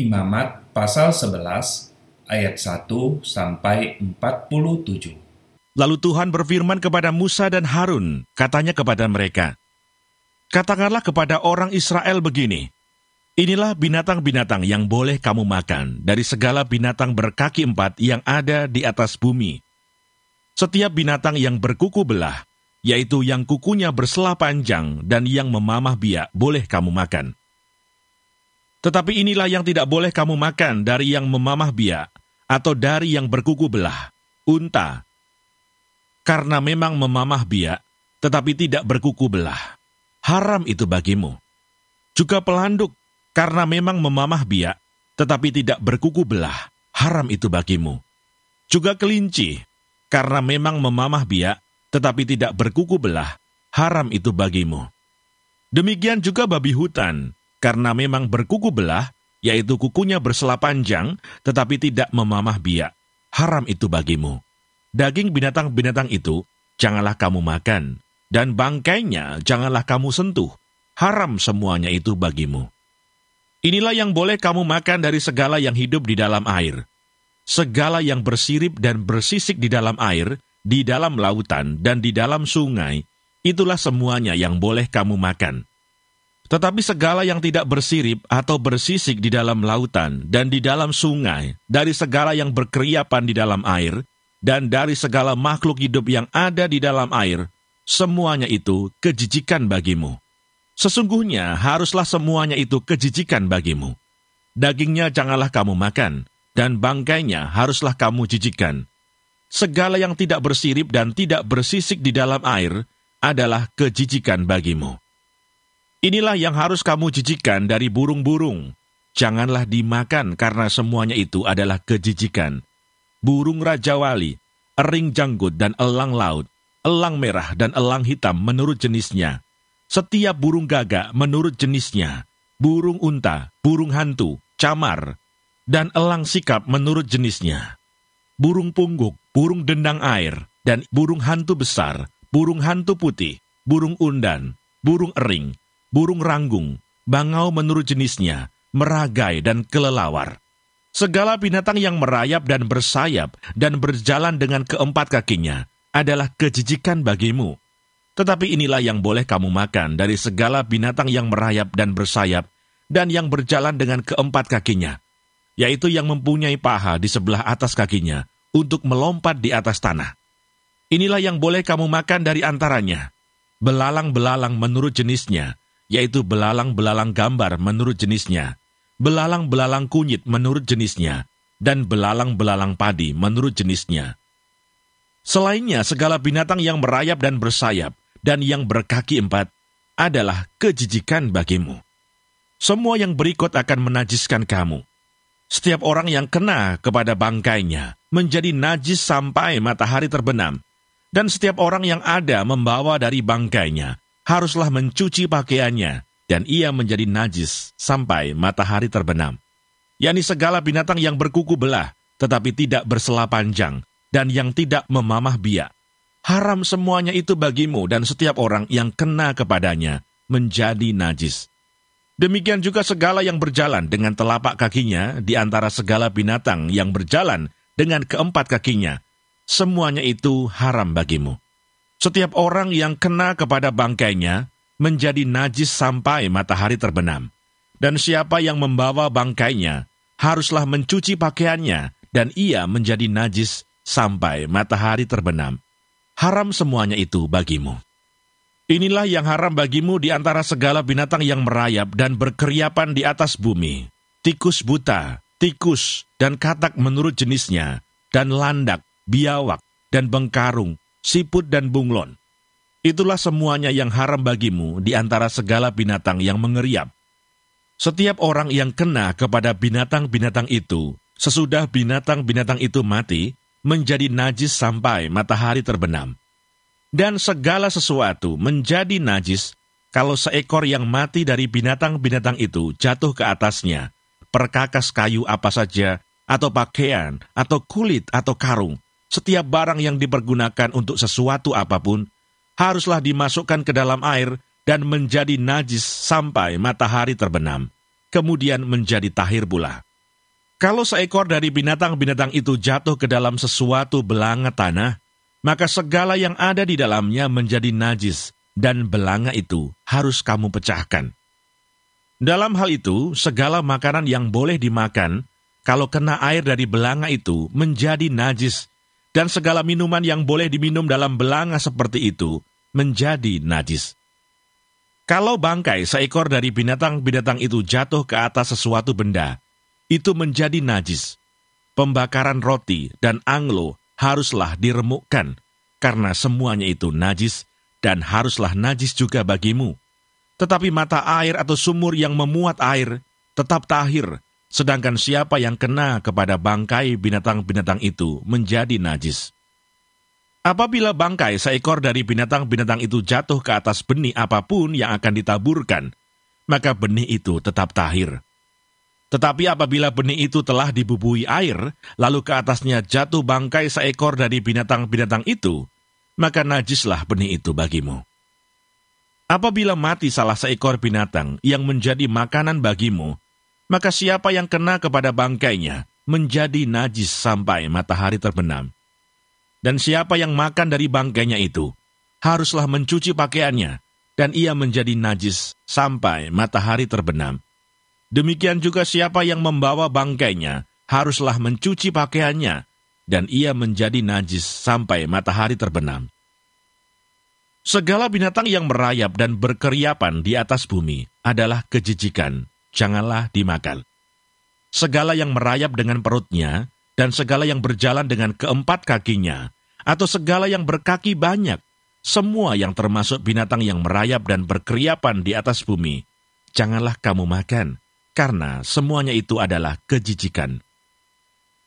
Imamat pasal 11 ayat 1 sampai 47. Lalu Tuhan berfirman kepada Musa dan Harun, katanya kepada mereka, Katakanlah kepada orang Israel begini, Inilah binatang-binatang yang boleh kamu makan dari segala binatang berkaki empat yang ada di atas bumi. Setiap binatang yang berkuku belah, yaitu yang kukunya berselah panjang dan yang memamah biak, boleh kamu makan. Tetapi inilah yang tidak boleh kamu makan dari yang memamah biak, atau dari yang berkuku belah, unta. Karena memang memamah biak, tetapi tidak berkuku belah. Haram itu bagimu. Juga pelanduk, karena memang memamah biak, tetapi tidak berkuku belah. Haram itu bagimu. Juga kelinci, karena memang memamah biak, tetapi tidak berkuku belah. Haram itu bagimu. Demikian juga babi hutan, karena memang berkuku belah, yaitu kukunya bersela panjang, tetapi tidak memamah biak. Haram itu bagimu. Daging binatang-binatang itu janganlah kamu makan, dan bangkainya janganlah kamu sentuh. Haram semuanya itu bagimu. Inilah yang boleh kamu makan dari segala yang hidup di dalam air. Segala yang bersirip dan bersisik di dalam air, di dalam lautan, dan di dalam sungai, itulah semuanya yang boleh kamu makan. Tetapi segala yang tidak bersirip atau bersisik di dalam lautan dan di dalam sungai, dari segala yang berkeriapan di dalam air, dan dari segala makhluk hidup yang ada di dalam air, semuanya itu kejijikan bagimu. Sesungguhnya haruslah semuanya itu kejijikan bagimu. Dagingnya janganlah kamu makan, dan bangkainya haruslah kamu jijikan. Segala yang tidak bersirip dan tidak bersisik di dalam air adalah kejijikan bagimu. Inilah yang harus kamu jijikan dari burung-burung. Janganlah dimakan karena semuanya itu adalah kejijikan. Burung Raja Wali, ering janggut dan elang laut, elang merah dan elang hitam menurut jenisnya. Setiap burung gagak menurut jenisnya. Burung unta, burung hantu, camar, dan elang sikap menurut jenisnya. Burung pungguk, burung dendang air, dan burung hantu besar, burung hantu putih, burung undan, burung ering, burung ranggung, bangau menurut jenisnya, meragai dan kelelawar. Segala binatang yang merayap dan bersayap dan berjalan dengan keempat kakinya adalah kejijikan bagimu. Tetapi inilah yang boleh kamu makan dari segala binatang yang merayap dan bersayap dan yang berjalan dengan keempat kakinya, yaitu yang mempunyai paha di sebelah atas kakinya untuk melompat di atas tanah. Inilah yang boleh kamu makan dari antaranya, belalang-belalang menurut jenisnya, yaitu belalang-belalang gambar menurut jenisnya, belalang-belalang kunyit menurut jenisnya, dan belalang-belalang padi menurut jenisnya. Selainnya, segala binatang yang merayap dan bersayap, dan yang berkaki empat, adalah kejijikan bagimu. Semua yang berikut akan menajiskan kamu. Setiap orang yang kena kepada bangkainya menjadi najis sampai matahari terbenam, dan setiap orang yang ada membawa dari bangkainya haruslah mencuci pakaiannya, dan ia menjadi najis sampai matahari terbenam. yakni segala binatang yang berkuku belah, tetapi tidak bersela panjang, dan yang tidak memamah biak. Haram semuanya itu bagimu dan setiap orang yang kena kepadanya menjadi najis. Demikian juga segala yang berjalan dengan telapak kakinya di antara segala binatang yang berjalan dengan keempat kakinya, semuanya itu haram bagimu. Setiap orang yang kena kepada bangkainya menjadi najis sampai matahari terbenam. Dan siapa yang membawa bangkainya haruslah mencuci pakaiannya dan ia menjadi najis sampai matahari terbenam. Haram semuanya itu bagimu. Inilah yang haram bagimu di antara segala binatang yang merayap dan berkeriapan di atas bumi. Tikus buta, tikus, dan katak menurut jenisnya, dan landak, biawak, dan bengkarung, siput dan bunglon. Itulah semuanya yang haram bagimu di antara segala binatang yang mengeriap. Setiap orang yang kena kepada binatang-binatang itu, sesudah binatang-binatang itu mati, menjadi najis sampai matahari terbenam. Dan segala sesuatu menjadi najis kalau seekor yang mati dari binatang-binatang itu jatuh ke atasnya, perkakas kayu apa saja, atau pakaian, atau kulit, atau karung, setiap barang yang dipergunakan untuk sesuatu apa pun haruslah dimasukkan ke dalam air dan menjadi najis sampai matahari terbenam, kemudian menjadi tahir pula. Kalau seekor dari binatang-binatang itu jatuh ke dalam sesuatu belanga tanah, maka segala yang ada di dalamnya menjadi najis, dan belanga itu harus kamu pecahkan. Dalam hal itu, segala makanan yang boleh dimakan, kalau kena air dari belanga itu menjadi najis, dan segala minuman yang boleh diminum dalam belanga seperti itu menjadi najis. Kalau bangkai seekor dari binatang-binatang itu jatuh ke atas sesuatu benda, itu menjadi najis. Pembakaran roti dan anglo haruslah diremukkan, karena semuanya itu najis dan haruslah najis juga bagimu. Tetapi mata air atau sumur yang memuat air tetap tahir, sedangkan siapa yang kena kepada bangkai binatang-binatang itu menjadi najis. Apabila bangkai seekor dari binatang-binatang itu jatuh ke atas benih apa pun yang akan ditaburkan, maka benih itu tetap tahir. Tetapi apabila benih itu telah dibubui air, lalu ke atasnya jatuh bangkai seekor dari binatang-binatang itu, maka najislah benih itu bagimu. Apabila mati salah seekor binatang yang menjadi makanan bagimu, maka siapa yang kena kepada bangkainya menjadi najis sampai matahari terbenam. Dan siapa yang makan dari bangkainya itu, haruslah mencuci pakaiannya, dan ia menjadi najis sampai matahari terbenam. Demikian juga siapa yang membawa bangkainya haruslah mencuci pakaiannya, dan ia menjadi najis sampai matahari terbenam. Segala binatang yang merayap dan berkeriapan di atas bumi adalah kejijikan, janganlah dimakan. Segala yang merayap dengan perutnya, dan segala yang berjalan dengan keempat kakinya, atau segala yang berkaki banyak, semua yang termasuk binatang yang merayap dan berkeriapan di atas bumi, janganlah kamu makan, karena semuanya itu adalah kejijikan.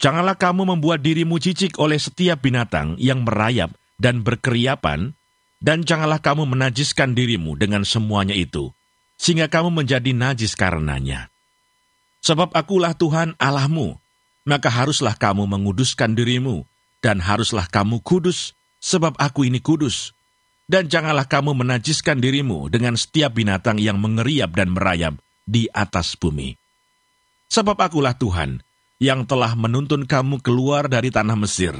Janganlah kamu membuat dirimu jijik oleh setiap binatang yang merayap dan berkeriapan, dan janganlah kamu menajiskan dirimu dengan semuanya itu, sehingga kamu menjadi najis karenanya. Sebab akulah Tuhan Allahmu, maka haruslah kamu menguduskan dirimu, dan haruslah kamu kudus, sebab aku ini kudus. Dan janganlah kamu menajiskan dirimu dengan setiap binatang yang mengeriap dan merayap, di atas bumi. Sebab akulah Tuhan yang telah menuntun kamu keluar dari tanah Mesir,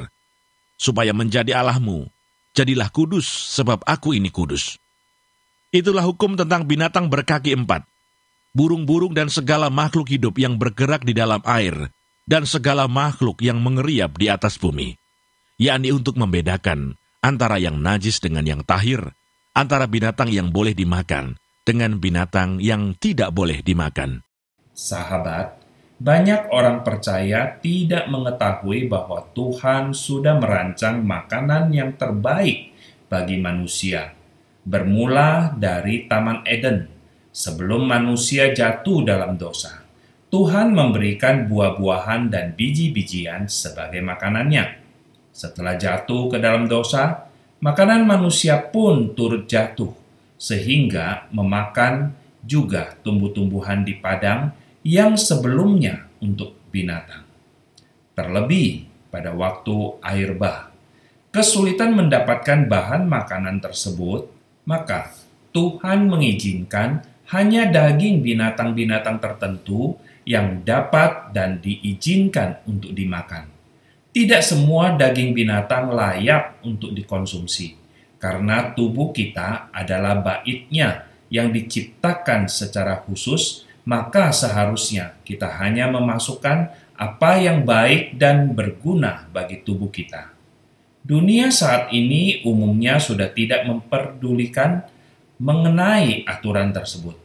supaya menjadi Allahmu, jadilah kudus sebab aku ini kudus. Itulah hukum tentang binatang berkaki empat, burung-burung dan segala makhluk hidup yang bergerak di dalam air, dan segala makhluk yang mengeriap di atas bumi, yakni untuk membedakan antara yang najis dengan yang tahir, antara binatang yang boleh dimakan dengan binatang yang tidak boleh dimakan. Sahabat, banyak orang percaya tidak mengetahui bahwa Tuhan sudah merancang makanan yang terbaik bagi manusia, bermula dari Taman Eden. Sebelum manusia jatuh dalam dosa, Tuhan memberikan buah-buahan dan biji-bijian sebagai makanannya. Setelah jatuh ke dalam dosa, makanan manusia pun turut jatuh sehingga memakan juga tumbuh-tumbuhan di padang yang sebelumnya untuk binatang. Terlebih pada waktu air bah, kesulitan mendapatkan bahan makanan tersebut, maka Tuhan mengizinkan hanya daging binatang-binatang tertentu yang dapat dan diizinkan untuk dimakan. Tidak semua daging binatang layak untuk dikonsumsi karena tubuh kita adalah baitnya yang diciptakan secara khusus, maka seharusnya kita hanya memasukkan apa yang baik dan berguna bagi tubuh kita. Dunia saat ini umumnya sudah tidak memperdulikan mengenai aturan tersebut.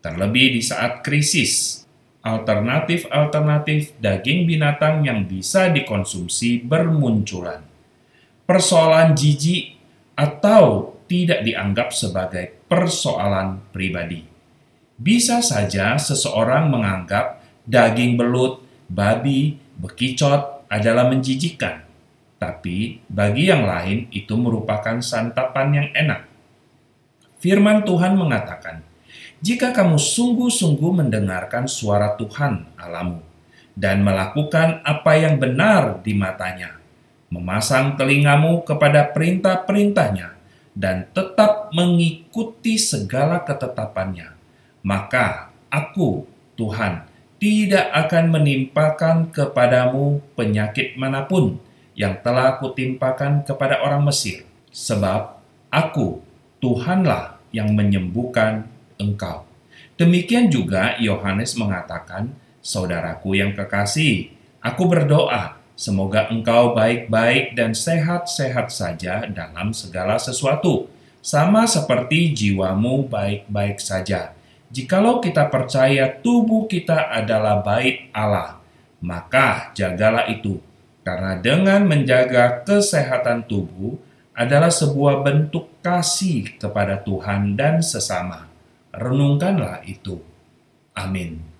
Terlebih di saat krisis, alternatif-alternatif daging binatang yang bisa dikonsumsi bermunculan. Persoalan jijik atau tidak dianggap sebagai persoalan pribadi. Bisa saja seseorang menganggap daging belut, babi, bekicot adalah menjijikan, tapi bagi yang lain itu merupakan santapan yang enak. Firman Tuhan mengatakan, "Jika kamu sungguh-sungguh mendengarkan suara Tuhan Alamu dan melakukan apa yang benar di matanya, memasang telingamu kepada perintah-perintahnya, dan tetap mengikuti segala ketetapannya, maka aku, Tuhan, tidak akan menimpakan kepadamu penyakit mana pun yang telah kutimpakan kepada orang Mesir, sebab aku, Tuhanlah yang menyembuhkan engkau. Demikian juga Yohanes mengatakan, Saudaraku yang kekasih, aku berdoa, semoga engkau baik-baik dan sehat-sehat saja dalam segala sesuatu, sama seperti jiwamu baik-baik saja Jikalau kita percaya tubuh kita adalah bait Allah, maka jagalah itu, karena dengan menjaga kesehatan tubuh adalah sebuah bentuk kasih kepada Tuhan dan sesama. Renungkanlah itu. Amin.